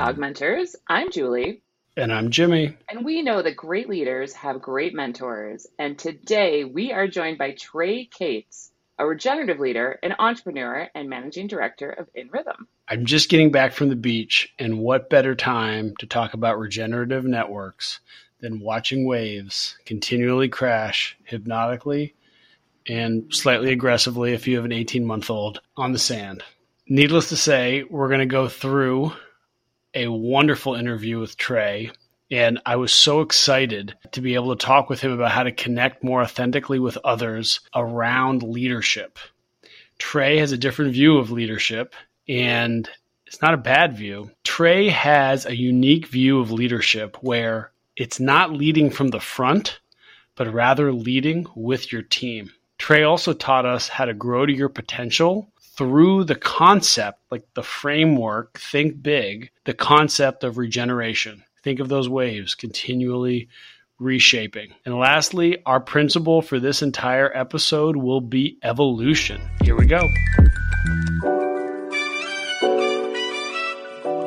Augmenters. I'm Julie. And I'm Jimmy. And we know that great leaders have great mentors. And today we are joined by Tre Cates, a regenerative leader, an entrepreneur, and managing director of In Rhythm. I'm just getting back from the beach, and what better time to talk about regenerative networks than watching waves continually crash hypnotically and slightly aggressively if you have an 18 month old on the sand. Needless to say, we're going to go through a wonderful interview with Tre. And I was so excited to be able to talk with him about how to connect more authentically with others around leadership. Tre has a different view of leadership, and it's not a bad view. Tre has a unique view of leadership where it's not leading from the front, but rather leading with your team. Tre also taught us how to grow to your potential through the concept, like the framework, think big, the concept of regeneration. Think of those waves continually reshaping. And lastly, our principle for this entire episode will be evolution. Here we go.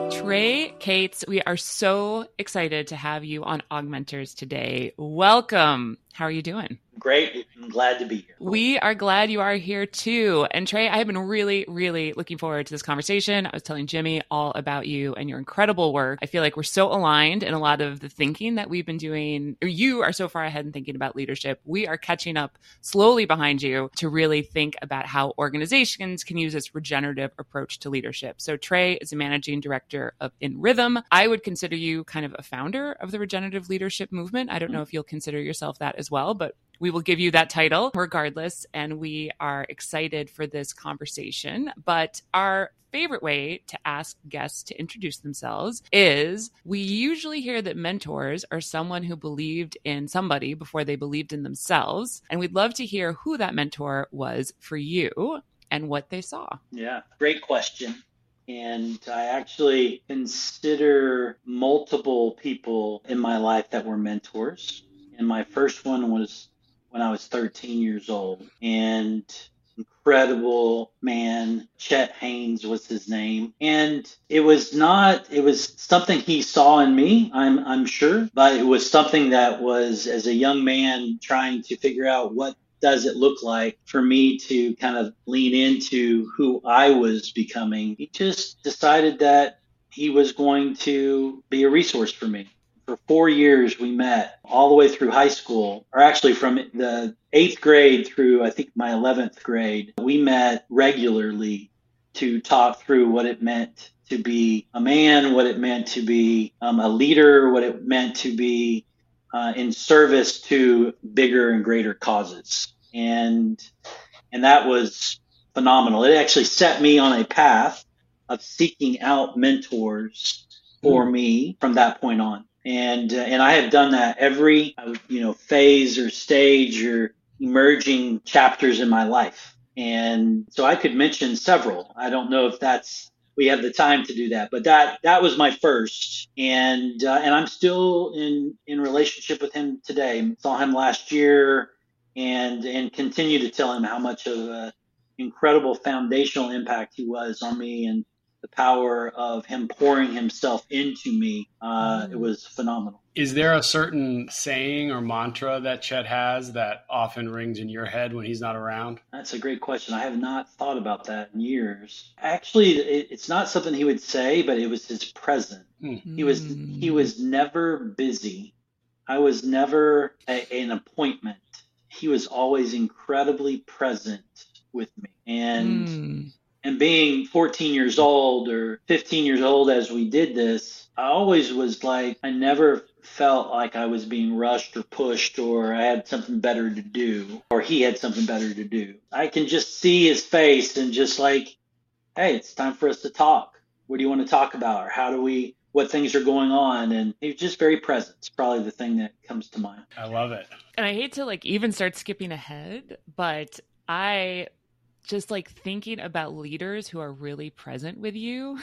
Tre Cates, we are so excited to have you on Augmenters today. Welcome. How are you doing? Great. I'm glad to be here. We are glad you are here too. And Tre, I have been really, really looking forward to this conversation. I was telling Jimmy all about you and your incredible work. I feel like we're so aligned in a lot of the thinking that we've been doing. Or you are so far ahead in thinking about leadership. We are catching up slowly behind you to really think about how organizations can use this regenerative approach to leadership. So Tre is a managing director of In Rhythm. I would consider you kind of a founder of the regenerative leadership movement. I don't mm-hmm. know if you'll consider yourself that as well, but we will give you that title regardless. And we are excited for this conversation. But our favorite way to ask guests to introduce themselves is we usually hear that mentors are someone who believed in somebody before they believed in themselves. And we'd love to hear who that mentor was for you and what they saw. Yeah, great question. And I actually consider multiple people in my life that were mentors. And my first one was when I was 13 years old. And incredible man, Chet Haynes was his name. And it was not, it was something he saw in me, I'm, I'm sure, but it was something that was, as a young man, trying to figure out what does it look like for me to kind of lean into who I was becoming. He just decided that he was going to be a resource for me for four years we met all the way through high school or actually from the eighth grade through i think my 11th grade we met regularly to talk through what it meant to be a man what it meant to be um, a leader what it meant to be uh, in service to bigger and greater causes. And and that was phenomenal. It actually set me on a path of seeking out mentors for hmm. me from that point on and uh, and I have done that every you know phase or stage or emerging chapters in my life. And so I could mention several. I don't know if that's we have the time to do that, but that that was my first, and uh, and I'm still in in relationship with him today. Saw him last year, and and continue to tell him how much of an incredible foundational impact he was on me and the power of him pouring himself into me. Uh, it was phenomenal. Is there a certain saying or mantra that Chet has that often rings in your head when he's not around? That's a great question. I have not thought about that in years. Actually, it, it's not something he would say, but it was his presence. Mm. He was he was never busy. I was never a, an appointment. He was always incredibly present with me, and mm and being 14 years old or 15 years old as we did this, I always was like, I never felt like I was being rushed or pushed or I had something better to do or he had something better to do. I can just see his face and just like, hey, it's time for us to talk. What do you want to talk about? Or how do we, what things are going on? And he was just very present. It's probably the thing that comes to mind. I love it. And I hate to like even start skipping ahead, but I just like thinking about leaders who are really present with you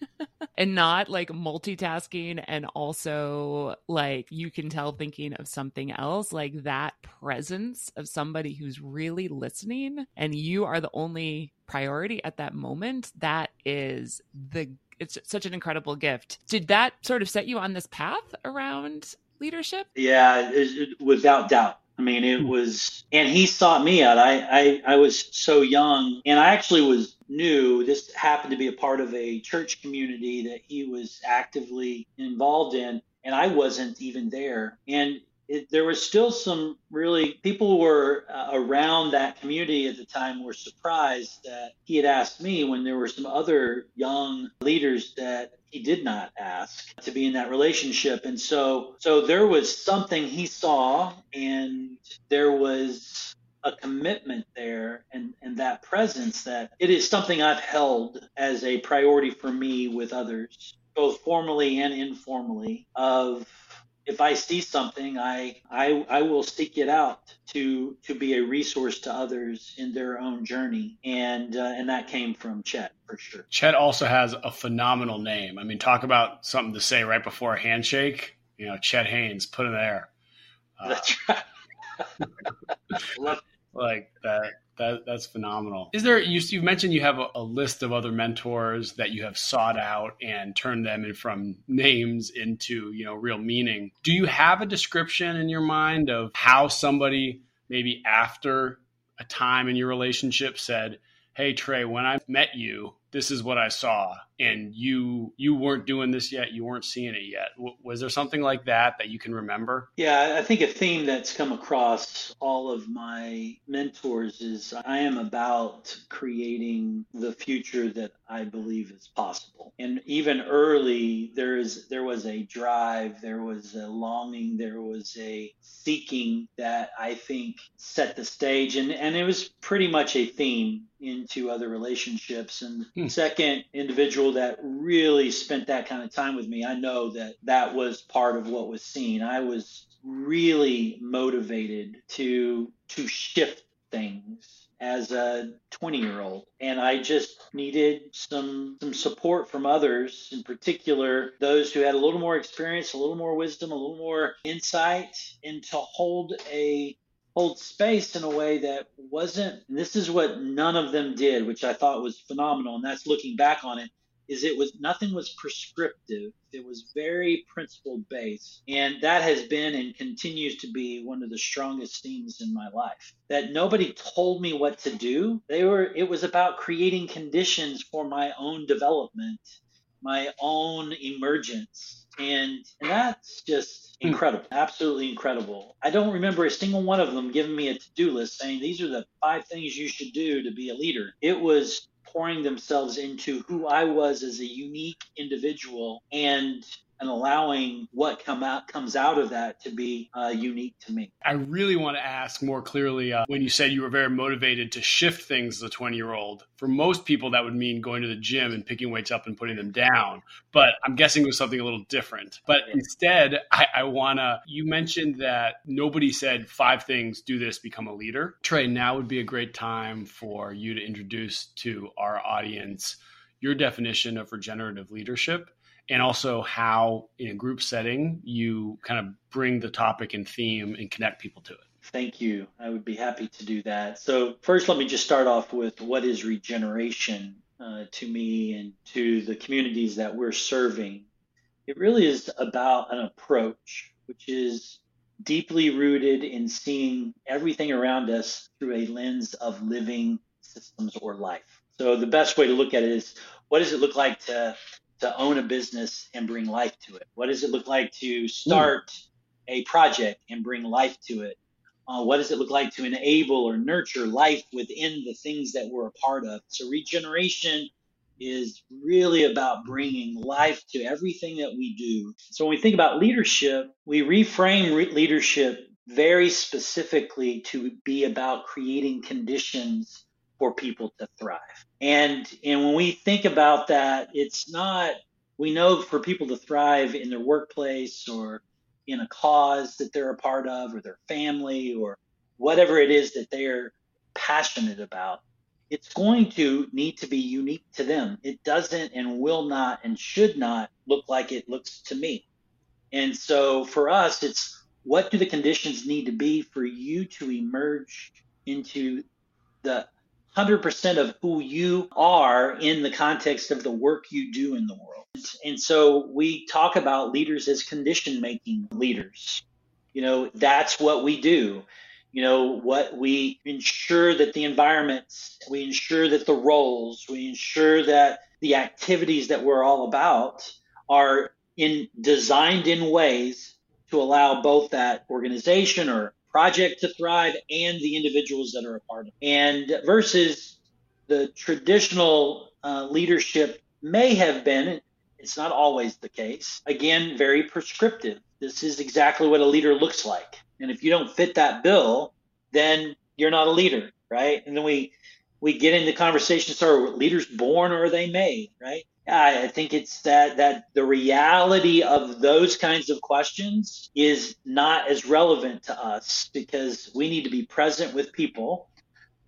and not like multitasking and also like you can tell thinking of something else like that presence of somebody who's really listening and you are the only priority at that moment that is the it's such an incredible gift. Did that sort of set you on this path around leadership? Yeah, it, it, without doubt. I mean, it hmm. was, and he sought me out. I, I, I was so young, and I actually was new. This happened to be a part of a church community that he was actively involved in, and I wasn't even there. And it, there was still some really people were uh, around that community at the time were surprised that he had asked me when there were some other young leaders that he did not ask to be in that relationship. And so so there was something he saw and there was a commitment there and, and that presence that it is something I've held as a priority for me with others, both formally and informally, of if I see something, I, I I will seek it out to to be a resource to others in their own journey, and uh, and that came from Chet for sure. Chet also has a phenomenal name. I mean, talk about something to say right before a handshake. You know, Chet Haynes, put it there. Uh, That's right. like that that that's phenomenal. Is there you you mentioned you have a, a, list of other mentors that you have sought out and turned them in from names into, you know, real meaning. Do you have a description in your mind of how somebody maybe after a time in your relationship said, "Hey Tre, when I met you, this is what I saw and you you weren't doing this yet you weren't seeing it yet. W- was there something like that that you can remember? Yeah I think a theme that's come across all of my mentors is I am about creating the future that I believe is possible. And even early there is there was a drive there was a longing there was a seeking that I think set the stage. And and it was pretty much a theme into other relationships. And hmm. second that really spent that kind of time with me i know that that was part of what was seen. I was really motivated to to shift things as a 20 year old and i just needed some some support from others in particular those who had a little more experience a little more wisdom a little more insight and to hold a hold space in a way that wasn't this is what none of them did which i thought was phenomenal and that's looking back on it is it was nothing was prescriptive. It was very principle based and that has been and continues to be one of the strongest themes in my life. That nobody told me what to do. They were it was about creating conditions for my own development my own emergence. And, and that's just hmm. incredible absolutely incredible. I don't remember a single one of them giving me a to-do list saying these are the five things you should do to be a leader. It was pouring themselves into who i was as a unique individual and and allowing what come out comes out of that to be uh, unique to me. I really want to ask more clearly uh, when you said you were very motivated to shift things as a 20 year old. For most people, that would mean going to the gym and picking weights up and putting them down. But I'm guessing it was something a little different. But instead, I, I want to. You mentioned that nobody said five things, do this, become a leader. Tre, now would be a great time for you to introduce to our audience your definition of regenerative leadership and also how in a group setting you kind of bring the topic and theme and connect people to it. Thank you. I would be happy to do that. So, first, let me just start off with what is regeneration uh, to me and to the communities that we're serving. It really is about an approach which is deeply rooted in seeing everything around us through a lens of living systems or life. So, the best way to look at it is what does it look like to to own a business and bring life to it? What does it look like to start a project and bring life to it? Uh, what does it look like to enable or nurture life within the things that we're a part of? So, regeneration is really about bringing life to everything that we do. So, when we think about leadership, we reframe re- leadership very specifically to be about creating conditions for people to thrive. And and when we think about that, it's not we know for people to thrive in their workplace or in a cause that they're a part of or their family or whatever it is that they're passionate about, it's going to need to be unique to them. It doesn't and will not and should not look like it looks to me. And so for us, it's what do the conditions need to be for you to emerge into the 100% of who you are in the context of the work you do in the world. And so we talk about leaders as condition making leaders. You know, that's what we do. You know, what we ensure that the environments, we ensure that the roles, we ensure that the activities that we're all about are in designed in ways to allow both that organization or project to thrive and the individuals that are a part of it. And versus the traditional uh, leadership may have been, it's not always the case, again, very prescriptive. This is exactly what a leader looks like. And if you don't fit that bill, then you're not a leader, right? And then we we get into conversations are leaders born or are they made, right? I think it's that that the reality of those kinds of questions is not as relevant to us because we need to be present with people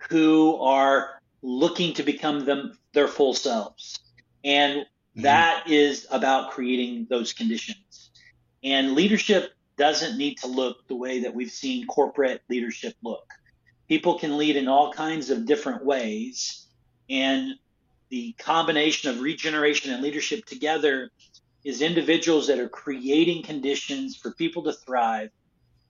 who are looking to become them their full selves. And mm-hmm. that is about creating those conditions. And leadership doesn't need to look the way that we've seen corporate leadership look. People can lead in all kinds of different ways. And the combination of regeneration and leadership together is individuals that are creating conditions for people to thrive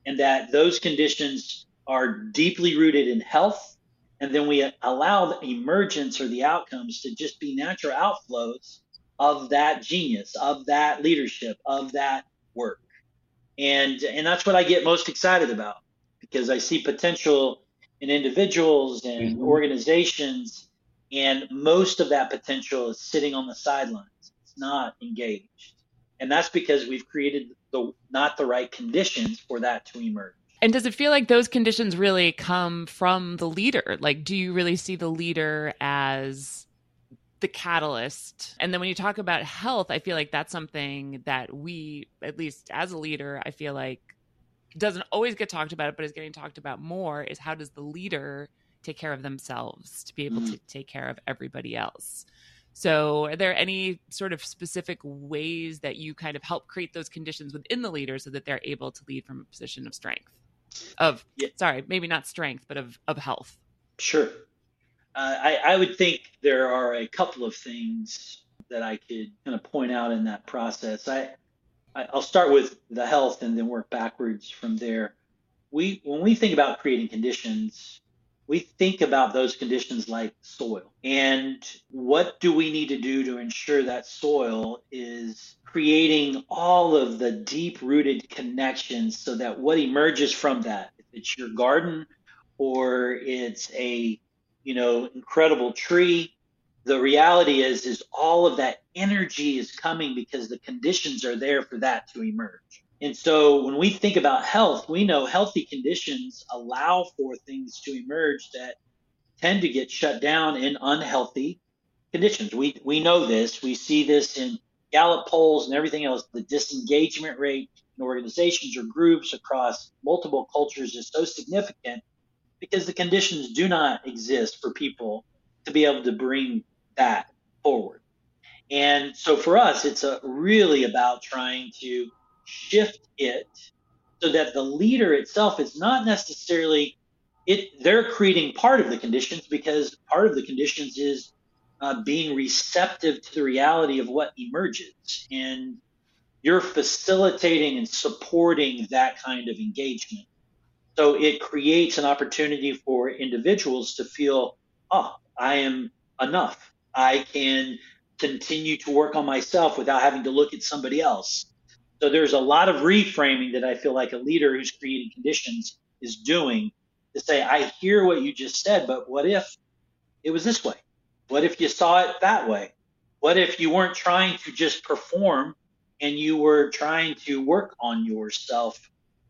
and that those conditions are deeply rooted in health and then we allow the emergence or the outcomes to just be natural outflows of that genius of that leadership of that work and and that's what i get most excited about because i see potential in individuals and mm-hmm. organizations and most of that potential is sitting on the sidelines. It's not engaged. And that's because we've created the not the right conditions for that to emerge. And does it feel like those conditions really come from the leader? Like, do you really see the leader as the catalyst? And then when you talk about health, I feel like that's something that we, at least as a leader, I feel like doesn't always get talked about, but is getting talked about more is how does the leader take care of themselves to be able mm-hmm. to take care of everybody else. So, are there any sort of specific ways that you kind of help create those conditions within the leader so that they're able to lead from a position of strength? Of yeah. sorry, maybe not strength, but of of health. Sure. Uh, I, I would think there are a couple of things that I could kind of point out in that process. I, I I'll start with the health and then work backwards from there. We when we think about creating conditions, we think about those conditions like soil. And what do we need to do to ensure that soil is creating all of the deep rooted connections so that what emerges from that, if it's your garden or it's a, you know, incredible tree, the reality is is all of that energy is coming because the conditions are there for that to emerge. And so when we think about health, we know healthy conditions allow for things to emerge that tend to get shut down in unhealthy conditions. We we know this. We see this in Gallup polls and everything else. The disengagement rate in organizations or groups across multiple cultures is so significant because the conditions do not exist for people to be able to bring that forward. And so for us, it's really about trying to shift it so that the leader itself is not necessarily it they're creating part of the conditions because part of the conditions is uh, being receptive to the reality of what emerges. And you're facilitating and supporting that kind of engagement. So it creates an opportunity for individuals to feel oh i am enough. I can continue to work on myself without having to look at somebody else so there's a lot of reframing that I feel like a leader who's creating conditions is doing to say, I hear what you just said, but what if it was this way? What if you saw it that way? What if you weren't trying to just perform and you were trying to work on yourself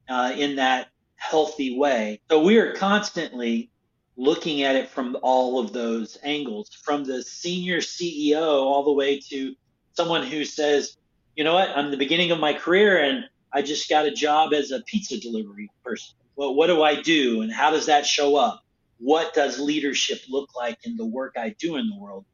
uh, in that healthy way? So we are constantly looking at it from all of those angles, from the senior CEO all the way to someone who says, you know what? I'm the beginning of my career and I just got a job as a pizza delivery person. Well, what do I do and how does that show up? What does leadership look like in the work I do in the world?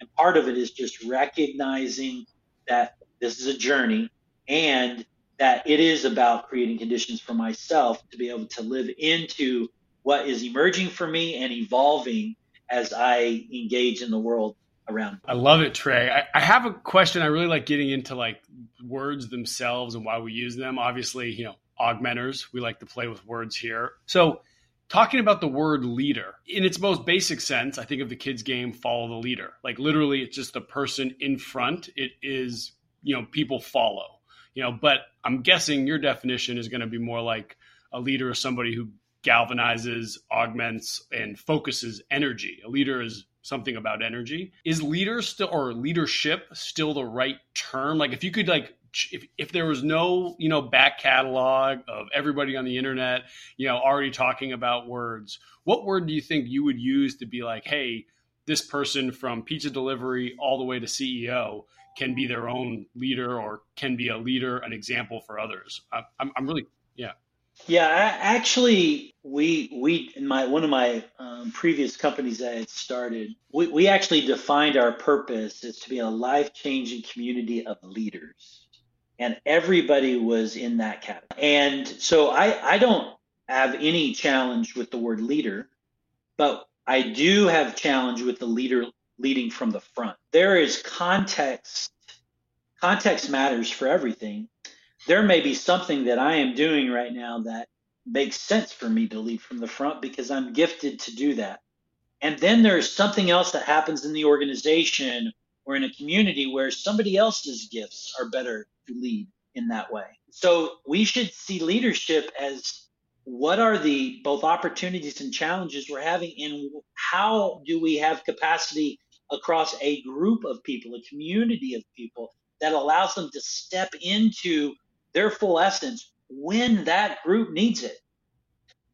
And part of it is just recognizing that this is a journey and that it is about creating conditions for myself to be able to live into what is emerging for me and evolving as I engage in the world around. I love it, Tre. I, I, have a question. I really like getting into like words themselves and why we use them. Obviously, you know, augmenters. We like to play with words here. So, talking about the word leader in its most basic sense, I think of the kids' game, follow the leader. Like literally, it's just the person in front. It is, you know, people follow. You know, but I'm guessing your definition is going to be more like a leader is somebody who galvanizes, augments, and focuses energy. A leader is something about energy. Is leader still or leadership still the right term? Like if you could like if if there was no, you know, back catalog of everybody on the internet, you know, already talking about words, what word do you think you would use to be like, hey, this person from pizza delivery all the way to CEO can be their own leader or can be a leader, an example for others? I'm, I'm really, yeah. Yeah, actually, we we in my one of my um, previous companies I had started, we, we actually defined our purpose as to be a life changing community of leaders, and everybody was in that category. And so I I don't have any challenge with the word leader, but I do have challenge with the leader leading from the front. There is context. Context matters for everything there may be something that I am doing right now that makes sense for me to lead from the front because I'm gifted to do that. And then there's something else that happens in the organization or in a community where somebody else's gifts are better to lead in that way. So we should see leadership as what are the both opportunities and challenges we're having and how do we have capacity across a group of people, a community of people that allows them to step into their full essence when that group needs it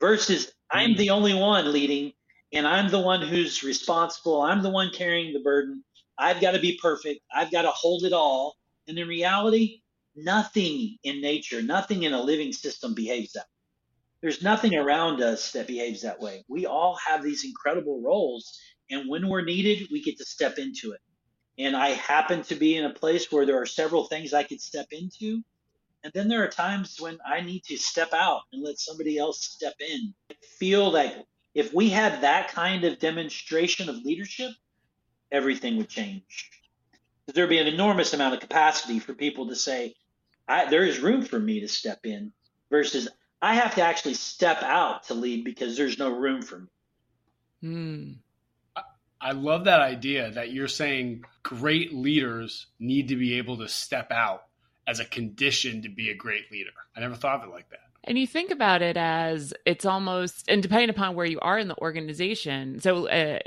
versus I'm hmm. the only one leading and I'm the one who's responsible. I'm the one carrying the burden. I've got to be perfect. I've got to hold it all. And in reality, nothing in nature, nothing in a living system behaves that way. There's nothing around us that behaves that way. We all have these incredible roles. And when we're needed, we get to step into it. And I happen to be in a place where there are several things I could step into and then there are times when I need to step out and let somebody else step in. I feel like if we had that kind of demonstration of leadership, everything would change. There'd be an enormous amount of capacity for people to say, there is room for me to step in versus I have to actually step out to lead because there's no room for me. Hmm. I love that idea that you're saying great leaders need to be able to step out as a condition to be a great leader. I never thought of it like that. And you think about it as it's almost, and depending upon where you are in the organization. So, uh,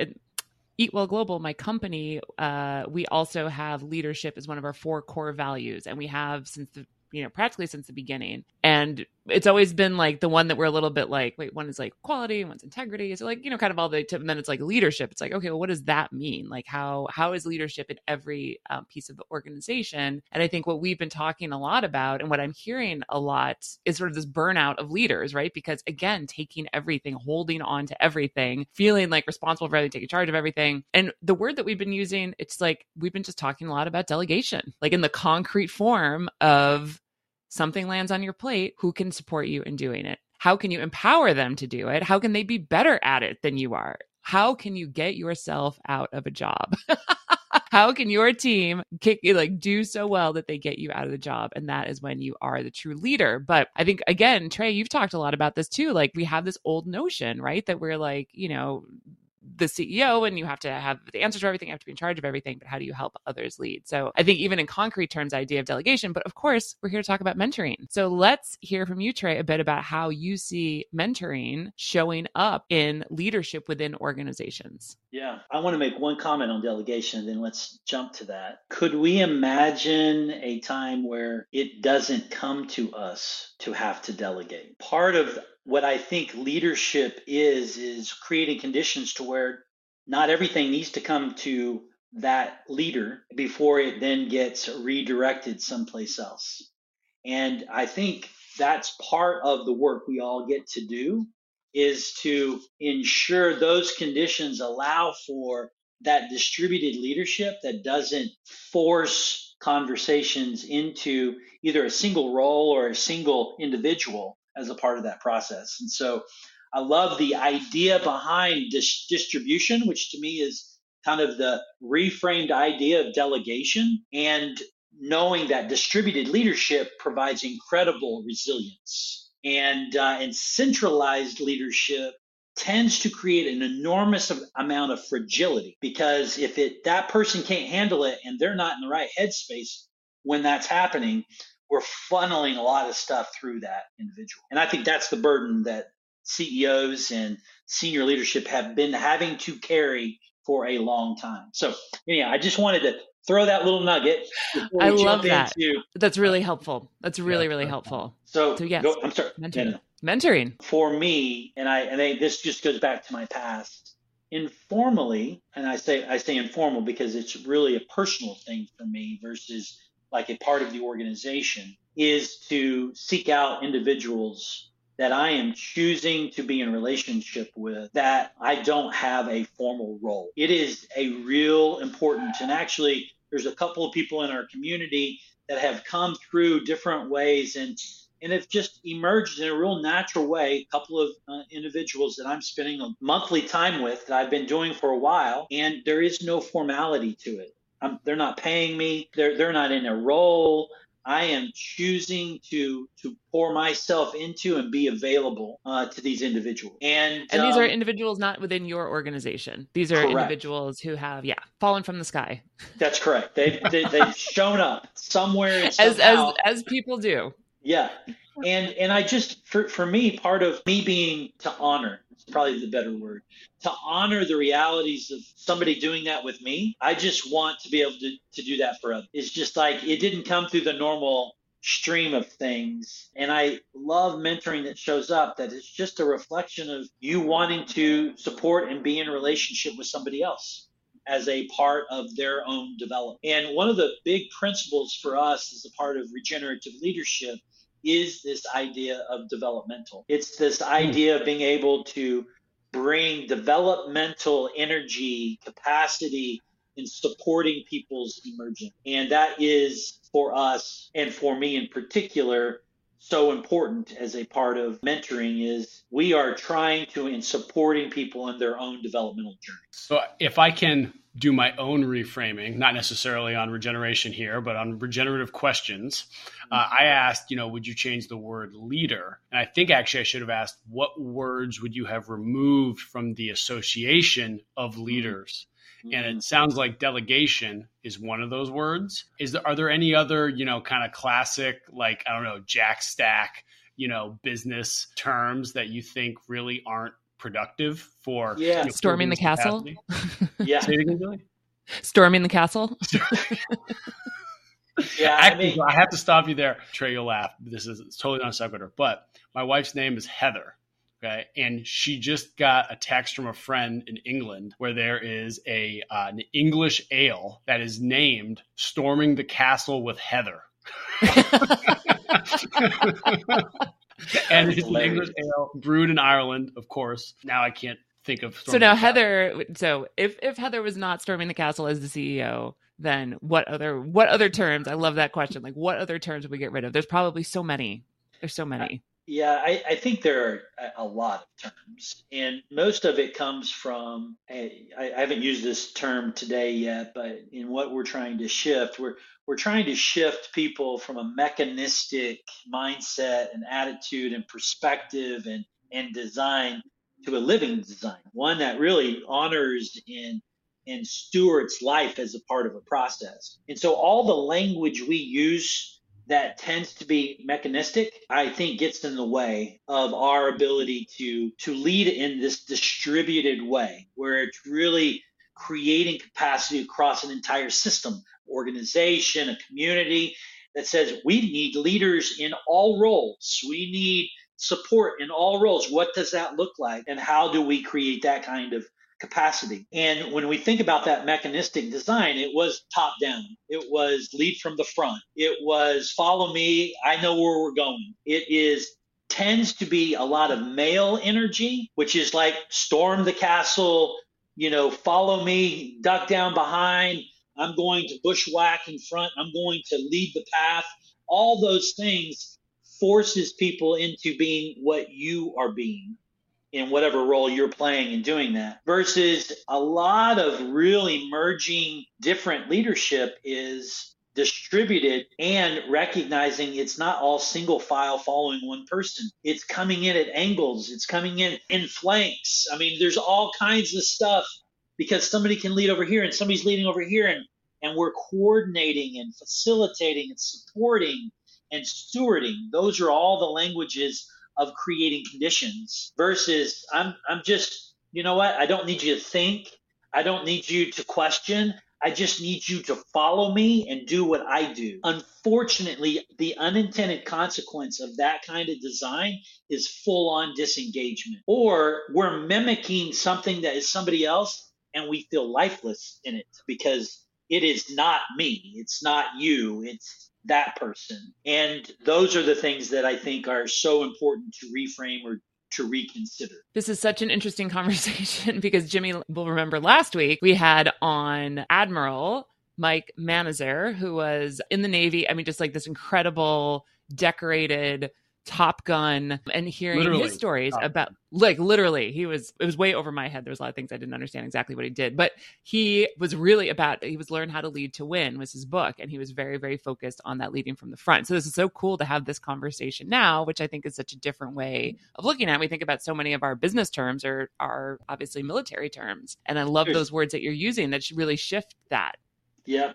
Eat Well Global, my company, uh, we also have leadership as one of our four core values. And we have since the you know, practically since the beginning. And it's always been like the one that we're a little bit like, wait, one is like quality, and one's integrity. So like, you know, kind of all the, and then it's like leadership. It's like, okay, well, what does that mean? Like how, how is leadership in every um, piece of the organization? And I think what we've been talking a lot about and what I'm hearing a lot is sort of this burnout of leaders, right? Because again, taking everything, holding on to everything, feeling like responsible for everything, taking charge of everything. And the word that we've been using, it's like, we've been just talking a lot about delegation, like in the concrete form of something lands on your plate, who can support you in doing it? How can you empower them to do it? How can they be better at it than you are? How can you get yourself out of a job? How can your team kick you like do so well that they get you out of the job? And that is when you are the true leader. But I think again, Tre, you've talked a lot about this too. Like we have this old notion, right? That we're like, you know, the CEO and you have to have the answers to everything, you have to be in charge of everything, but how do you help others lead? So I think even in concrete terms, idea of delegation, but of course, we're here to talk about mentoring. So let's hear from you, Tre, a bit about how you see mentoring showing up in leadership within organizations. Yeah, I want to make one comment on delegation, and then let's jump to that. Could we imagine a time where it doesn't come to us to have to delegate? Part of what I think leadership is is creating conditions to where not everything needs to come to that leader before it then gets redirected someplace else. And I think that's part of the work we all get to do is to ensure those conditions allow for that distributed leadership that doesn't force conversations into either a single role or a single individual as a part of that process. And so I love the idea behind this distribution, which to me is kind of the reframed idea of delegation and knowing that distributed leadership provides incredible resilience and uh, and centralized leadership tends to create an enormous amount of fragility because if it that person can't handle it and they're not in the right headspace when that's happening we're funneling a lot of stuff through that individual. And i think that's the burden that ceos and senior leadership have been having to carry for a long time. So yeah i just wanted to throw that little nugget i love that. into, that's really uh, helpful. That's really yeah, really helpful. so, so yes. go, i'm sorry mentoring. mentoring. For me and i and I, this just goes back to my past informally and i say i say informal because it's really a personal thing for me versus like a part of the organization is to seek out individuals that I am choosing to be in relationship with that I don't have a formal role. It is a real important and actually there's a couple of people in our community that have come through different ways and and have just emerged in a real natural way. A couple of uh, individuals that I'm spending a monthly time with that I've been doing for a while, and there is no formality to it. I'm, they're not paying me. They're they're not in a role. I am choosing to to pour myself into and be available uh, to these individuals. And and these um, are individuals not within your organization. These are correct. individuals who have yeah fallen from the sky. That's correct. They've they, have they have shown up somewhere as as as people do. Yeah, and and I just for for me part of me being to honor probably the better word, to honor the realities of somebody doing that with me. I just want to be able to, to do that for others. It's just like it didn't come through the normal stream of things. And I love mentoring that shows up that it's just a reflection of you wanting to support and be in relationship with somebody else as a part of their own development. And one of the big principles for us as a part of regenerative leadership is this idea of developmental. It's this hmm. idea of being able to bring developmental energy, capacity in supporting people's emergence. And that is for us and for me in particular so important as a part of mentoring is we are trying to in supporting people in their own developmental journey. So if I can do my own reframing, not necessarily on regeneration here, but on regenerative questions. Uh, I asked, you know, would you change the word leader? And I think actually I should have asked, what words would you have removed from the association of leaders? Mm-hmm. And it sounds like delegation is one of those words. Is there, are there any other, you know, kind of classic, like, I don't know, Jack Stack, you know, business terms that you think really aren't productive for yeah. You know, storming the castle. yeah. storming the castle. yeah, Actually, I, mean, I have to stop you there. Tre, you'll laugh. This is totally non sequitur. But my wife's name is Heather. Okay, and she just got a text from a friend in England where there is a uh, an English ale that is named "Storming the Castle with Heather." and it's an English ale brewed in Ireland, of course. Now I can't think of. so now Heather. So if if Heather was not storming the castle as the CEO, then what other what other terms? I love that question. Like what other terms would we get rid of? There's probably so many. There's so many. Yeah, I, I, think there are a lot of terms, and most of it comes from. I, I, haven't used this term today yet, but in what we're trying to shift, we're we're trying to shift people from a mechanistic mindset and attitude and perspective and and design to a living design, one that really honors and and stewards life as a part of a process. And so all the language we use that tends to be mechanistic, I think gets in the way of our ability to to lead in this distributed way where it's really creating capacity across an entire system, organization, a community that says we need leaders in all roles. We need support in all roles. What does that look like? And how do we create that kind of capacity. And when we think about that mechanistic design, it was top down. It was lead from the front. It was follow me. I know where we're going. It is tends to be a lot of male energy, which is like storm the castle, you know, follow me, duck down behind. I'm going to bushwhack in front. I'm going to lead the path. All those things forces people into being what you are being in whatever role you're playing in doing that versus a lot of really merging different leadership is distributed and recognizing it's not all single file following one person. It's coming in at angles, it's coming in in flanks. I mean, there's all kinds of stuff because somebody can lead over here and somebody's leading over here and and we're coordinating and facilitating and supporting and stewarding. Those are all the languages of creating conditions versus I'm I'm just you know what? I don't need you to think. I don't need you to question. I just need you to follow me and do what I do. Unfortunately, the unintended consequence of that kind of design is full on disengagement. Or we're mimicking something that is somebody else and we feel lifeless in it because it is not me. It's not you. It's that person. And those are the things that I think are so important to reframe or to reconsider. This is such an interesting conversation because Jimmy will remember last week we had on Admiral Mike Manazir, who was in the Navy. I mean, just like this incredible, decorated Top Gun and hearing literally, his stories about like literally he was it was way over my head. There was a lot of things I didn't understand exactly what he did, but he was really about he was learn how to lead to win was his book and he was very very focused on that leading from the front. So this is so cool to have this conversation now, which I think is such a different way of looking at. It. We think about so many of our business terms are are obviously military terms, and I love those words that you're using that should really shift that. Yeah,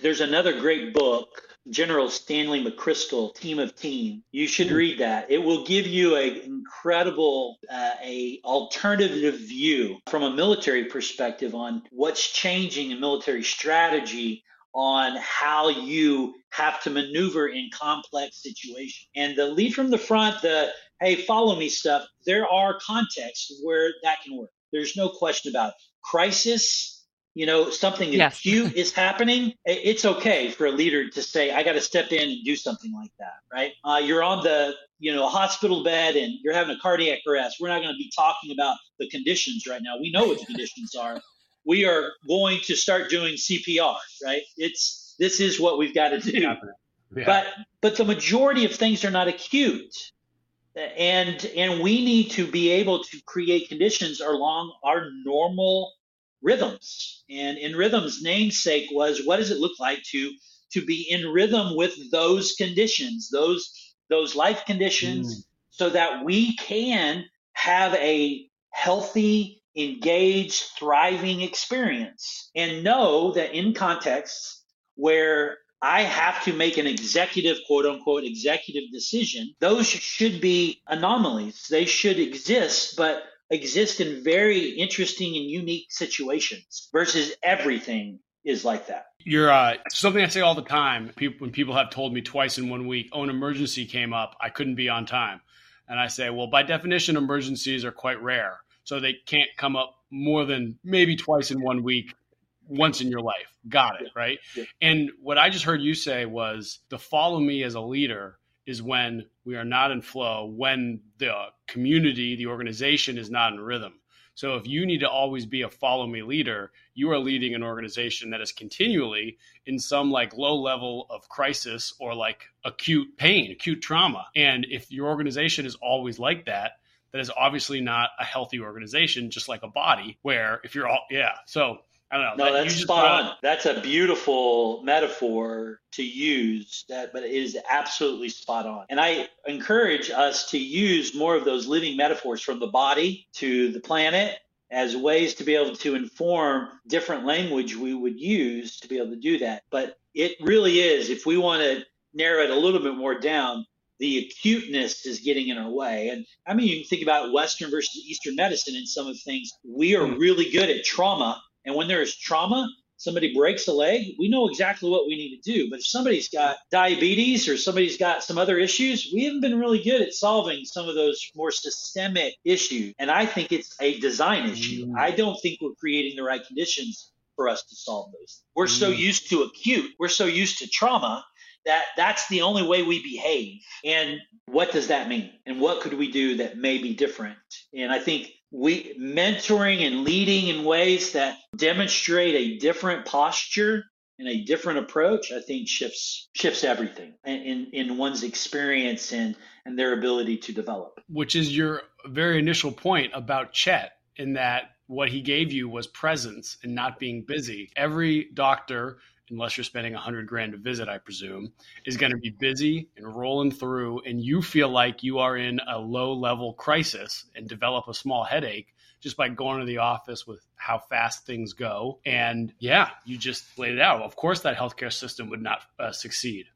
there's another great book General Stanley McChrystal, Team of Team. You should hmm. read that. It will give you an incredible, uh, a alternative view from a military perspective on what's changing in military strategy on how you have to maneuver in complex situations. And the lead from the front, the hey, follow me stuff, there are contexts where that can work. There's no question about it. crisis you know, something yes. acute is happening, it's okay for a leader to say, I got to step in and do something like that, right? Uh, you're on the, you know, hospital bed and you're having a cardiac arrest. We're not going to be talking about the conditions right now. We know what the conditions are. We are going to start doing CPR, right? It's, this is what we've got to do. Yeah. But, but the majority of things are not acute and and we need to be able to create conditions along our normal rhythms. And in rhythms, namesake was what does it look like to to be in rhythm with those conditions, those those life conditions, mm. so that we can have a healthy, engaged, thriving experience. And know that in contexts where I have to make an executive, quote unquote, executive decision, those should be anomalies. They should exist, but exist in very interesting and unique situations versus everything is like that. You're uh, something I say all the time. People, when people have told me twice in one week, "Oh, an emergency came up, I couldn't be on time," and I say, "Well, by definition, emergencies are quite rare, so they can't come up more than maybe twice in one week, once in your life. Got it, right?" Yeah. And what I just heard you say was the follow me as a leader is when we are not in flow, when the community, the organization is not in rhythm. So if you need to always be a follow me leader, you are leading an organization that is continually in some like low level of crisis or like acute pain, acute trauma. And if your organization is always like that, that is obviously not a healthy organization, just like a body where if you're all, yeah. So I don't know. No, that, that's spot on. That's a beautiful metaphor to use that, but it is absolutely spot on. And I encourage us to use more of those living metaphors from the body to the planet as ways to be able to inform different language we would use to be able to do that. But it really is, if we want to narrow it a little bit more down, the acuteness is getting in our way. And I mean, you can think about Western versus Eastern medicine in some of the things. We are hmm. really good at trauma and when there is trauma, somebody breaks a leg, we know exactly what we need to do. But if somebody's got diabetes or somebody's got some other issues, we haven't been really good at solving some of those more systemic issues. And I think it's a design issue. Mm. I don't think we're creating the right conditions for us to solve those. We're mm. so used to acute, we're so used to trauma that that's the only way we behave. And what does that mean? And what could we do that may be different? And I think we mentoring and leading in ways that demonstrate a different posture and a different approach, I think shifts shifts everything in in one's experience and and their ability to develop. Which is your very initial point about Chet in that what he gave you was presence and not being busy. Every doctor unless you're spending a hundred grand to visit, I presume, is going to be busy and rolling through, and you feel like you are in a low level crisis and develop a small headache just by going to the office with how fast things go. And yeah, you just laid it out. Of course, that healthcare system would not uh, succeed.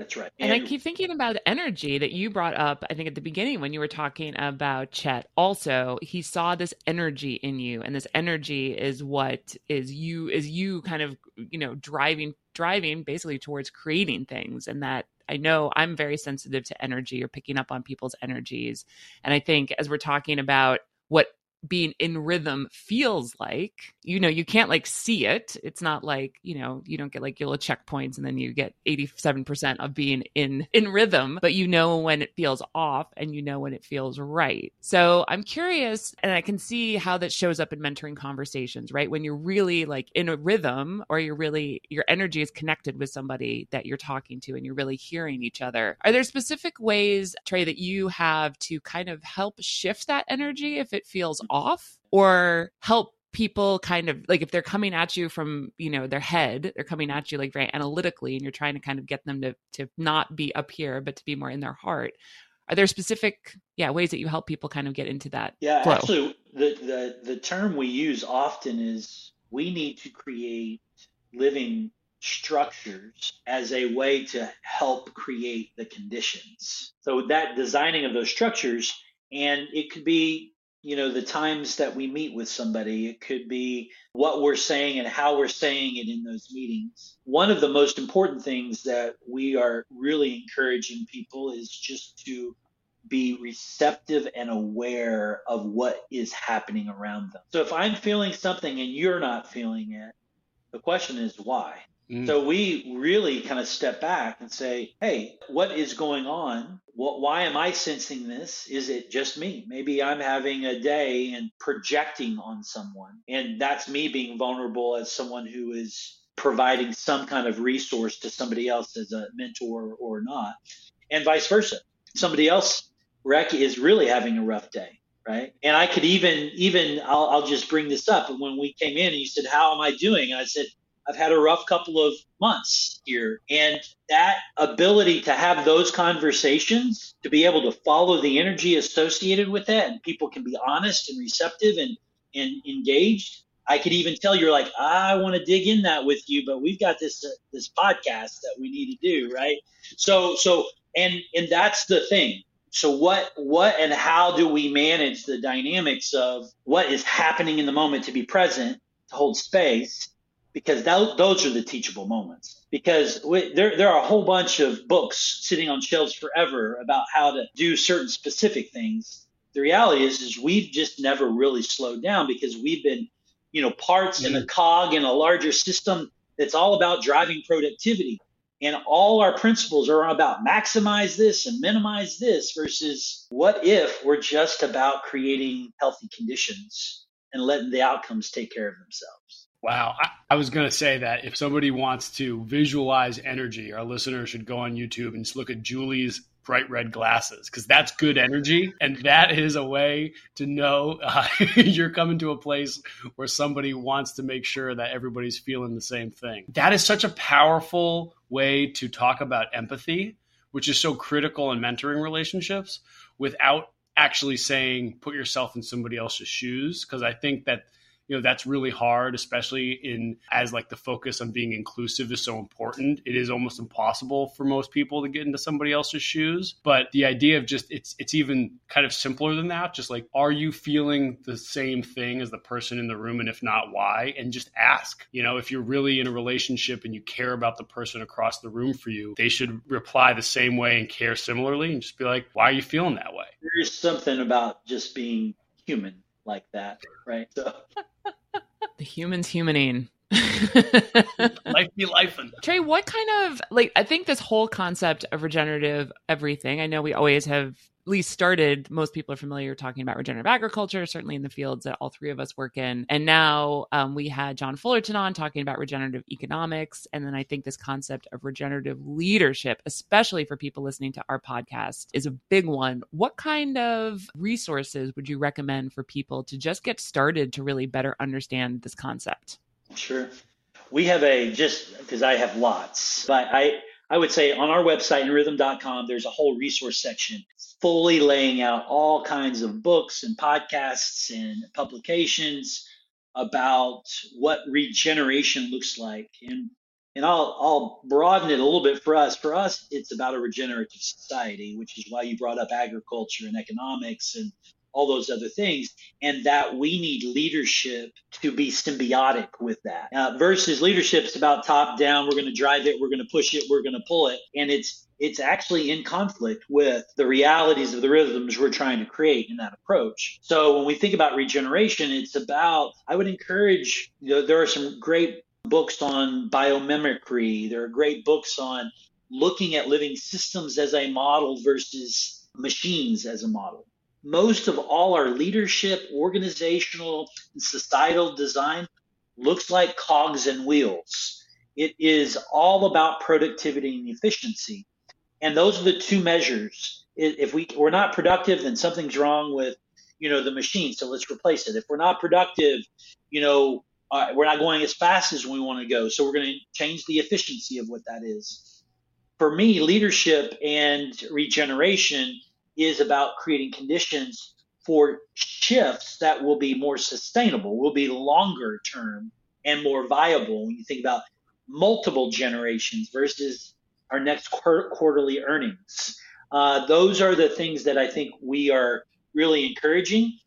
That's right. And, and, I keep thinking about energy that you brought up, I think at the beginning when you were talking about Chet. Also, he saw this energy in you, and this energy is what is you is you kind of, you know, driving driving basically towards creating things. And that I know I'm very sensitive to energy or picking up on people's energies. And I think as we're talking about what being in rhythm feels like you know you can't like see it. It's not like you know you don't get like little checkpoints and then you get 87% of being in in rhythm but you know when it feels off and you know when it feels right. So i'm curious and i can see how that shows up in mentoring conversations right? When you're really like in a rhythm or you're really your energy is connected with somebody that you're talking to and you're really hearing each other. Are there specific ways Tre that you have to kind of help shift that energy if it feels off or help people kind of like if they're coming at you from you know their head they're coming at you like very analytically and you're trying to kind of get them to to not be up here but to be more in their heart are there specific yeah ways that you help people kind of get into that yeah flow? actually the, the the term we use often is we need to create living structures as a way to help create the conditions so that designing of those structures and it could be you know the times that we meet with somebody it could be what we're saying and how we're saying it in those meetings. One of the most important things that we are really encouraging people is just to be receptive and aware of what is happening around them. So if i'm feeling something and you're not feeling it the question is why Mm. So we really kind of step back and say, hey, what is going on? What, why am I sensing this? Is it just me? Maybe I'm having a day and projecting on someone. And that's me being vulnerable as someone who is providing some kind of resource to somebody else as a mentor or not, and vice versa. Somebody else Rec is really having a rough day right? And I could even even I'll, I'll just bring this up. When we came in and you said, "How am I doing?" I said, I've had a rough couple of months here. And that ability to have those conversations, to be able to follow the energy associated with that, and people can be honest and receptive and, and engaged. I could even tell you're like, I want to dig in that with you, but we've got this uh, this podcast that we need to do, right? So so and and that's the thing. So what what and how do we manage the dynamics of what is happening in the moment to be present, to hold space, because that, those are the teachable moments. Because we, there, there are a whole bunch of books sitting on shelves forever about how to do certain specific things. The reality is, is we've just never really slowed down because we've been, you know, parts mm-hmm. in a cog in a larger system that's all about driving productivity. And all our principles are about maximize this and minimize this versus what if we're just about creating healthy conditions and letting the outcomes take care of themselves. Wow. I, I was going to say that if somebody wants to visualize energy, our listeners should go on YouTube and just look at Julie's bright red glasses because that's good energy. And that is a way to know uh, you're coming to a place where somebody wants to make sure that everybody's feeling the same thing. That is such a powerful way to talk about empathy, which is so critical in mentoring relationships without actually saying put yourself in somebody else's shoes. Because I think that you know that's really hard especially in as like the focus on being inclusive is so important. It is almost impossible for most people to get into somebody else's shoes but the idea of just it's it's even kind of simpler than that. Just like are you feeling the same thing as the person in the room? And if not why? And just ask. You know if you're really in a relationship and you care about the person across the room for you they should reply the same way and care similarly and just be like why are you feeling that way? There's something about just being human like that right so the humans humaning. life be life. Tre, what kind of like I think this whole concept of regenerative everything, I know we always have least started, most people are familiar talking about regenerative agriculture, certainly in the fields that all three of us work in. And now um, we had John Fullerton on talking about regenerative economics. And then I think this concept of regenerative leadership, especially for people listening to our podcast, is a big one. What kind of resources would you recommend for people to just get started to really better understand this concept? Sure. We have a just because I have lots, but I I would say on our website, nrhythm.com, there's a whole resource section fully laying out all kinds of books and podcasts and publications about what regeneration looks like. And and I'll I'll broaden it a little bit for us. For us, it's about a regenerative society, which is why you brought up agriculture and economics and all those other things, and that we need leadership to be symbiotic with that. Uh, versus leadership's about top down. We're going to drive it. We're going to push it. We're going to pull it, and it's it's actually in conflict with the realities of the rhythms we're trying to create in that approach. So when we think about regeneration, it's about I would encourage. You know, there are some great books on biomimicry. There are great books on looking at living systems as a model versus machines as a model most of all our leadership, organizational, and societal design looks like cogs and wheels. It is all about productivity and efficiency. And those are the two measures. If we, we're not productive, then something's wrong with, you know, the machine. So let's replace it. If we're not productive, you know, uh, we're not going as fast as we want to go. So we're going to change the efficiency of what that is. For me, leadership and regeneration is about creating conditions for shifts that will be more sustainable, will be longer term and more viable when you think about multiple generations versus our next quarterly earnings. Uh, those are the things that I think we are really encouraging.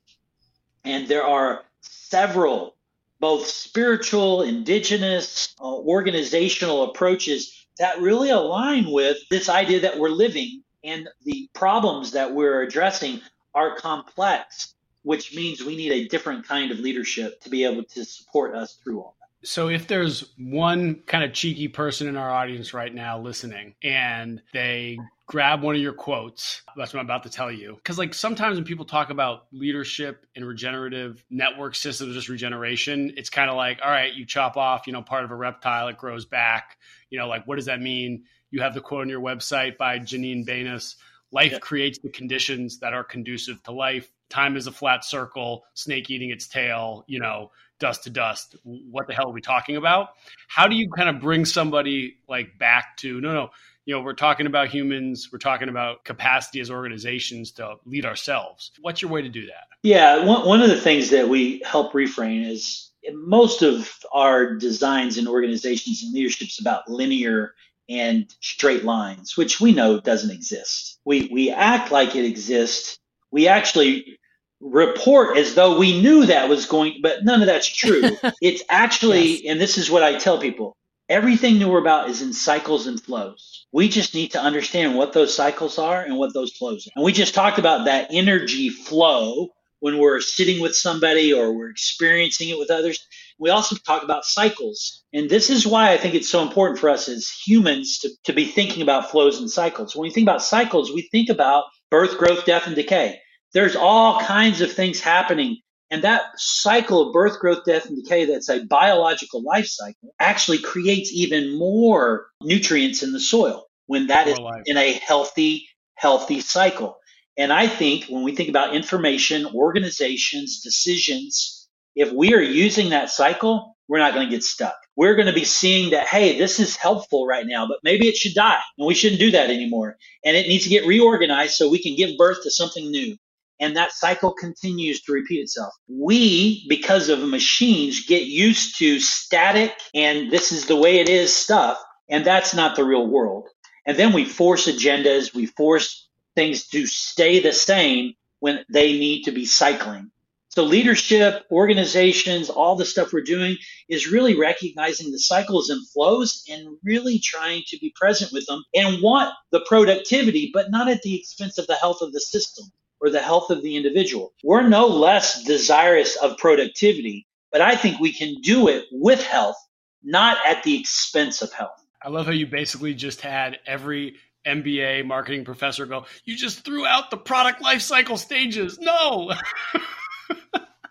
And there are several, both spiritual, indigenous, uh, organizational approaches that really align with this idea that we're living and the problems that we're addressing are complex, which means we need a different kind of leadership to be able to support us through all that. So, if there's one kind of cheeky person in our audience right now listening and they grab one of your quotes, that's what I'm about to tell you. Because, like, sometimes when people talk about leadership and regenerative network systems, just regeneration, it's kind of like, all right, you chop off, you know, part of a reptile, it grows back. You know, like, what does that mean? You have the quote on your website by Janine Benyus. Life yeah. creates the conditions that are conducive to life. Time is a flat circle, snake eating its tail, you know, dust to dust. What the hell are we talking about? How do you kind of bring somebody like back to no, no, you know, we're talking about humans, we're talking about capacity as organizations to lead ourselves. What's your way to do that? Yeah, one, one of the things that we help reframe is most of our designs in organizations and leaderships about linear and straight lines, which we know doesn't exist. We we act like it exists. We actually report as though we knew that was going, but none of that's true. it's actually, yes. and this is what I tell people: everything that we're about is in cycles and flows. We just need to understand what those cycles are and what those flows are. And we just talked about that energy flow when we're sitting with somebody or we're experiencing it with others. We also talk about cycles. And this is why I think it's so important for us as humans to, to be thinking about flows and cycles. When we think about cycles, we think about birth, growth, death, and decay. There's all kinds of things happening. And that cycle of birth, growth, death, and decay, that's a biological life cycle, actually creates even more nutrients in the soil when that more is life. in a healthy, healthy cycle. And I think when we think about information, organizations, decisions, if we are using that cycle, we're not going to get stuck. We're going to be seeing that, hey, this is helpful right now, but maybe it should die and we shouldn't do that anymore. And it needs to get reorganized so we can give birth to something new. And that cycle continues to repeat itself. We, because of machines, get used to static and this is the way it is stuff. And that's not the real world. And then we force agendas, we force things to stay the same when they need to be cycling. So leadership, organizations, all the stuff we're doing is really recognizing the cycles and flows and really trying to be present with them and want the productivity, but not at the expense of the health of the system or the health of the individual. We're no less desirous of productivity, but I think we can do it with health, not at the expense of health. I love how you basically just had every MBA marketing professor go, you just threw out the product life cycle stages. No.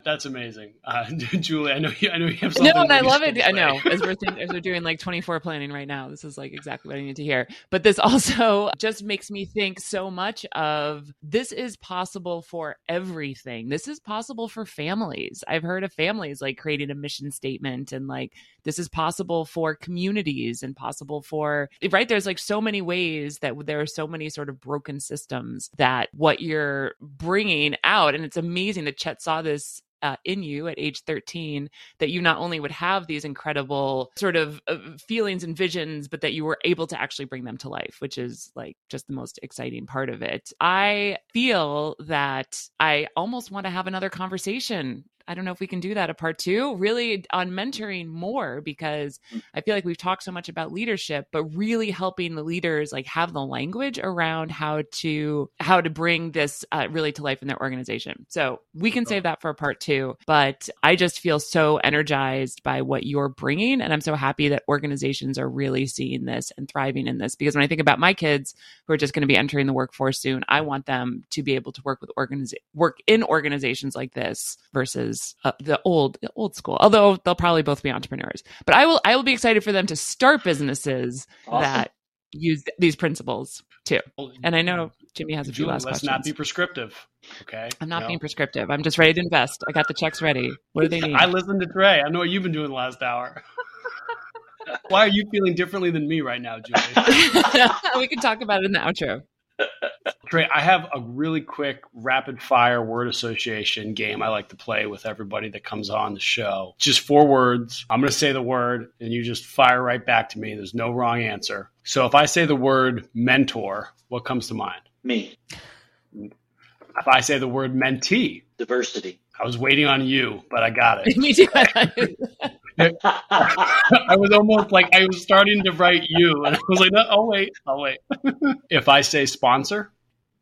That's amazing, uh, Julie. I know you. I know you have something. No, and I love it. I know as we're as we're doing like 24 planning right now. This is like exactly what I need to hear. But this also just makes me think so much of this is possible for everything. This is possible for families. I've heard of families like creating a mission statement and like this is possible for communities and possible for right. There's like so many ways that there are so many sort of broken systems that what you're bringing out, and it's amazing that Chet saw this uh, in you at age 13 that you not only would have these incredible sort of uh, feelings and visions but that you were able to actually bring them to life which is like just the most exciting part of it i feel that i almost want to have another conversation I don't know if we can do that a part two, really on mentoring more because mm. I feel like we've talked so much about leadership, but really helping the leaders like have the language around how to how to bring this uh, really to life in their organization. So we can save that for a part two. But I just feel so energized by what you're bringing, and I'm so happy that organizations are really seeing this and thriving in this. Because when I think about my kids who are just going to be entering the workforce soon, I want them to be able to work with organiz- work in organizations like this versus versus uh, the old the old school. Although they'll probably both be entrepreneurs, but I will I will be excited for them to start businesses awesome. that use these principles too. And I know Jimmy has a few last let's questions. not be prescriptive. Okay. I'm not no. being prescriptive. I'm just ready to invest. I got the checks ready. What do they need? I listened to Tre. I know what you've been doing the last hour. Why are you feeling differently than me right now, Julie? we can talk about it in the outro. Tre, I have a really quick rapid fire word association game I like to play with everybody that comes on the show. Just four words. I'm going to say the word and you just fire right back to me. There's no wrong answer. So if I say the word mentor, what comes to mind? Me. If I say the word mentee, diversity. I was waiting on you, but I got it. Me too. I was almost like I was starting to write you, and I was like, no, "I'll wait, I'll wait." if I say sponsor,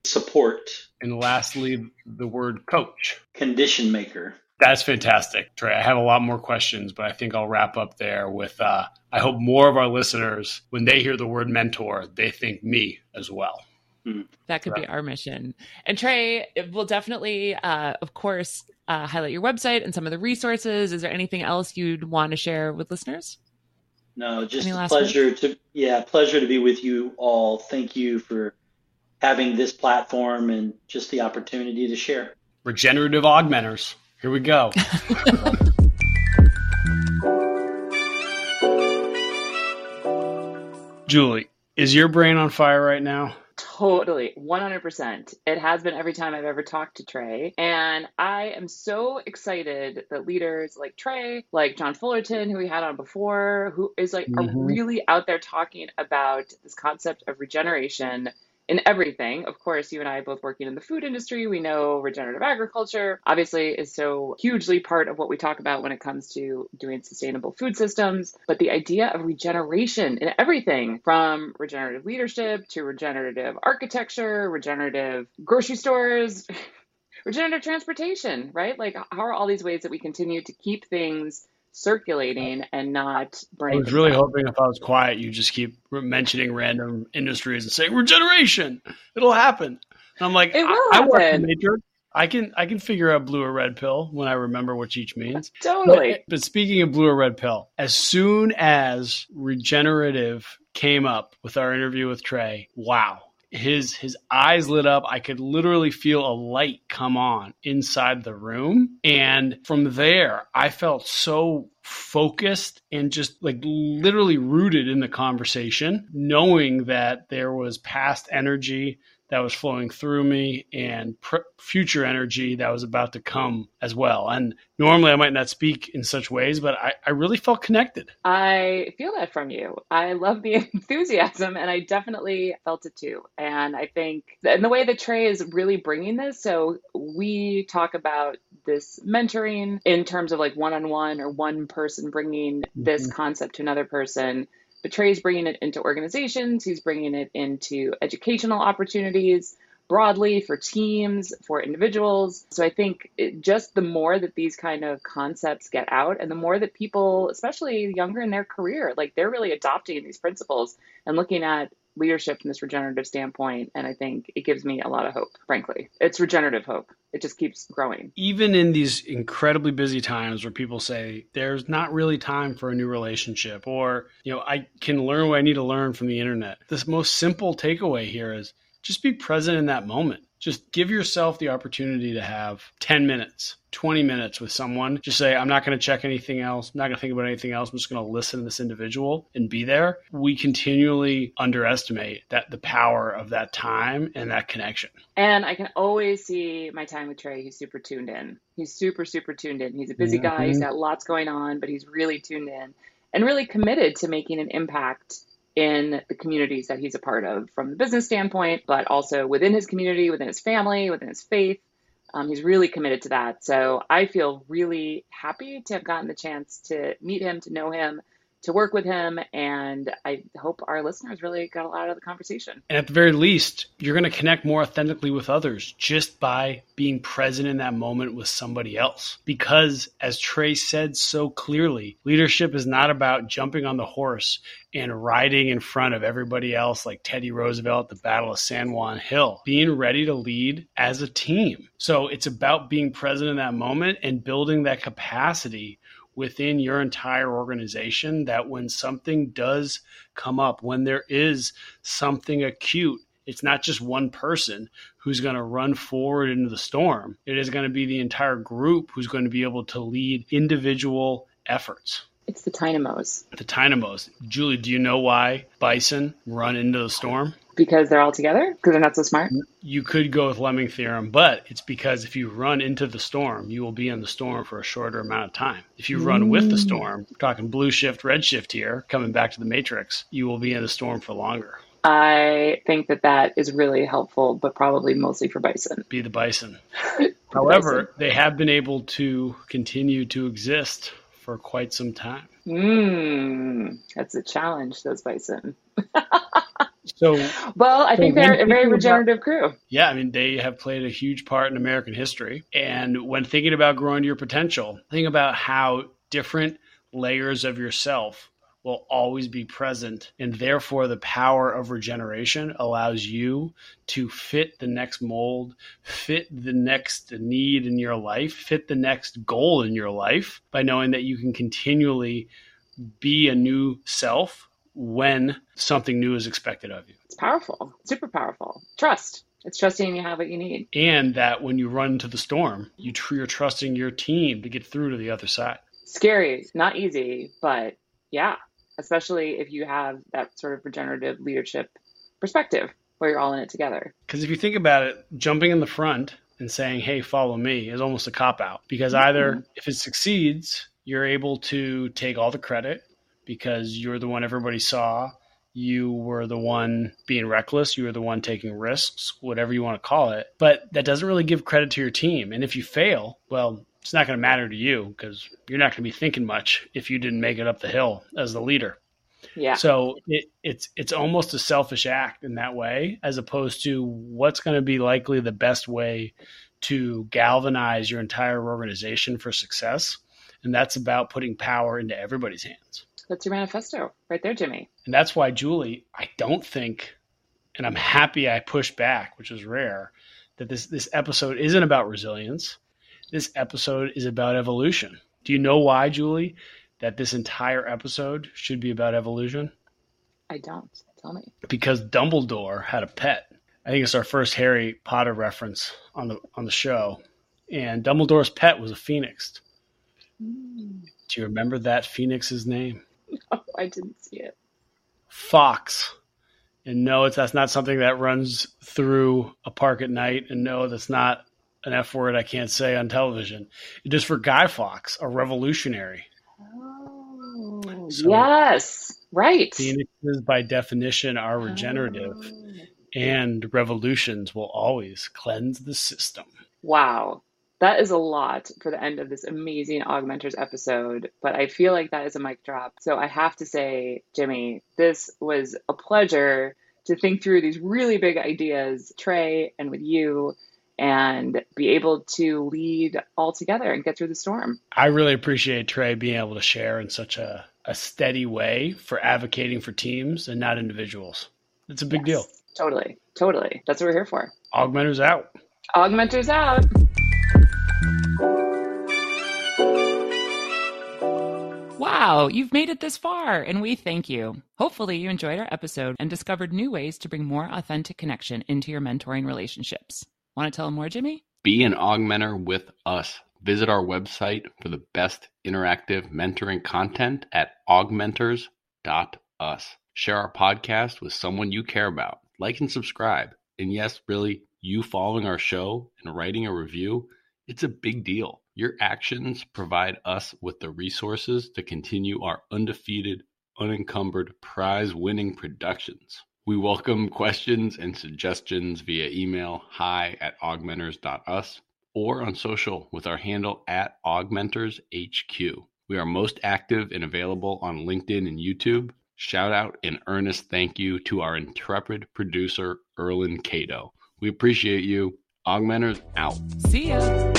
support, and lastly, the word coach, condition maker. That's fantastic, Tre. I have a lot more questions, but I think I'll wrap up there with. Uh, I hope more of our listeners, when they hear the word mentor, they think me as well. Hmm. That could be our mission. And Tre, will definitely, uh, of course, uh, highlight your website and some of the resources. Is there anything else you'd want to share with listeners? No, just a pleasure to yeah, pleasure to be with you all. Thank you for having this platform and just the opportunity to share. Regenerative augmenters. Here we go. Julie, is your brain on fire right now? Totally, 100%. It has been every time I've ever talked to Tre. And I am so excited that leaders like Tre, like John Fullerton, who we had on before, who is like mm-hmm. are really out there talking about this concept of regeneration in everything. Of course, you and I both working in the food industry, we know regenerative agriculture obviously is so hugely part of what we talk about when it comes to doing sustainable food systems. But the idea of regeneration in everything from regenerative leadership to regenerative architecture, regenerative grocery stores. regenerative transportation, right? Like, how are all these ways that we continue to keep things circulating and not I was really hoping if I was quiet, you just keep mentioning random industries and saying regeneration. It'll happen. And I'm like, it will I, happen. I. I can I can figure out blue or red pill when I remember what each means. Totally. But, but speaking of blue or red pill, as soon as regenerative came up with our interview with Tre, wow, his his eyes lit up. I could literally feel a light come on inside the room. And from there i felt so focused and just like literally rooted in the conversation knowing that there was past energy that was flowing through me and pr- future energy that was about to come as well. And normally I might not speak in such ways, but I, I really felt connected. I feel that from you. I love the enthusiasm and I definitely felt it too. And I think, and the way that Tre is really bringing this, so we talk about this mentoring in terms of like one on one or one person bringing this mm-hmm. concept to another person but Tre's bringing it into organizations, he's bringing it into educational opportunities broadly for teams, for individuals. So I think it, just the more that these kind of concepts get out and the more that people, especially younger in their career, like they're really adopting these principles and looking at leadership from this regenerative standpoint. And I think it gives me a lot of hope, frankly. It's regenerative hope. It just keeps growing. Even in these incredibly busy times where people say there's not really time for a new relationship or, you know, I can learn what I need to learn from the internet. This most simple takeaway here is just be present in that moment just give yourself the opportunity to have 10 minutes 20 minutes with someone. Just say i'm not going to check anything else. I'm not going to think about anything else. I'm just going to listen to this individual and be there. We continually underestimate that the power of that time and that connection. And i can always see my time with Tre. He's super tuned in. He's super super tuned in. He's a busy mm-hmm. guy. He's got lots going on but he's really tuned in and really committed to making an impact in the communities that he's a part of from the business standpoint, but also within his community, within his family, within his faith. Um, he's really committed to that. So I feel really happy to have gotten the chance to meet him, to know him, to work with him. And I hope our listeners really got a lot out of the conversation. And at the very least, you're going to connect more authentically with others just by being present in that moment with somebody else. Because as Tre said so clearly, leadership is not about jumping on the horse and riding in front of everybody else like Teddy Roosevelt at the Battle of San Juan Hill, being ready to lead as a team. So it's about being present in that moment and building that capacity within your entire organization that when something does come up, when there is something acute, it's not just one person who's going to run forward into the storm. It is going to be the entire group who's going to be able to lead individual efforts. It's the Tynamos. The Tynamos. Julie, do you know why bison run into the storm? Because they're all together? Because they're not so smart? You could go with Lemming theorem, but it's because if you run into the storm, you will be in the storm for a shorter amount of time. If you run with the mm. storm, talking blue shift, red shift here, coming back to the matrix, you will be in the storm for longer. I think that that is really helpful, but probably mostly for bison. Be the bison. However, bison. they have been able to continue to exist for quite some time. Mm, that's a challenge, those bison. so, well, I so think they're a very regenerative about, crew. Yeah, I mean, they have played a huge part in American history. And when thinking about growing your potential, think about how different layers of yourself will always be present. And therefore, the power of regeneration allows you to fit the next mold, fit the next need in your life, fit the next goal in your life by knowing that you can continually be a new self when something new is expected of you. It's powerful, super powerful. Trust. It's trusting you have what you need. And that when you run into the storm, you tr- you're trusting your team to get through to the other side. Scary, not easy, but yeah, especially if you have that sort of regenerative leadership perspective where you're all in it together. Because if you think about it, jumping in the front and saying, hey, follow me is almost a cop out. Because mm-hmm. either if it succeeds, you're able to take all the credit because you're the one everybody saw. You were the one being reckless. You were the one taking risks, whatever you want to call it. But that doesn't really give credit to your team. And if you fail, well, it's not going to matter to you because you're not going to be thinking much if you didn't make it up the hill as the leader. Yeah. So it, it's it's almost a selfish act in that way, as opposed to what's going to be likely the best way to galvanize your entire organization for success, and that's about putting power into everybody's hands. That's your manifesto right there, Jimmy. And that's why, Julie, I don't think, and I'm happy I pushed back, which is rare, that this this episode isn't about resilience this episode is about evolution. Do you know why, Julie, that this entire episode should be about evolution? I don't. Tell me. Because Dumbledore had a pet. I think it's our first Harry Potter reference on the on the show. And Dumbledore's pet was a phoenix. Mm. Do you remember that phoenix's name? No, I didn't see it. Fawkes. And no, it's that's not something that runs through a park at night. And no, that's not an F word I can't say on television. It is for Guy Fawkes, a revolutionary. Oh, so yes, right. Phoenixes, by definition, are regenerative, oh. and revolutions will always cleanse the system. Wow. That is a lot for the end of this amazing Augmenters episode, but I feel like that is a mic drop. So I have to say, Jimmy, this was a pleasure to think through these really big ideas, Tre, and with you and be able to lead all together and get through the storm. I really appreciate Tre being able to share in such a, a steady way for advocating for teams and not individuals. It's a big Yes. deal. Totally. Totally. That's what we're here for. Augmenters out. Augmenters out. Wow, you've made it this far, and we thank you. Hopefully, you enjoyed our episode and discovered new ways to bring more authentic connection into your mentoring relationships. Want to tell them more, Jimmy? Be an augmenter with us. Visit our website for the best interactive mentoring content at augmenters.us. Share our podcast with someone you care about. Like and subscribe. And yes, really, you following our show and writing a review, it's a big deal. Your actions provide us with the resources to continue our undefeated, unencumbered, prize winning productions. We welcome questions and suggestions via email hi at augmenters.us or on social with our handle at augmentershq. We are most active and available on LinkedIn and YouTube. Shout out and earnest thank you to our intrepid producer, Erlin Cato. We appreciate you. Augmenters out. See ya.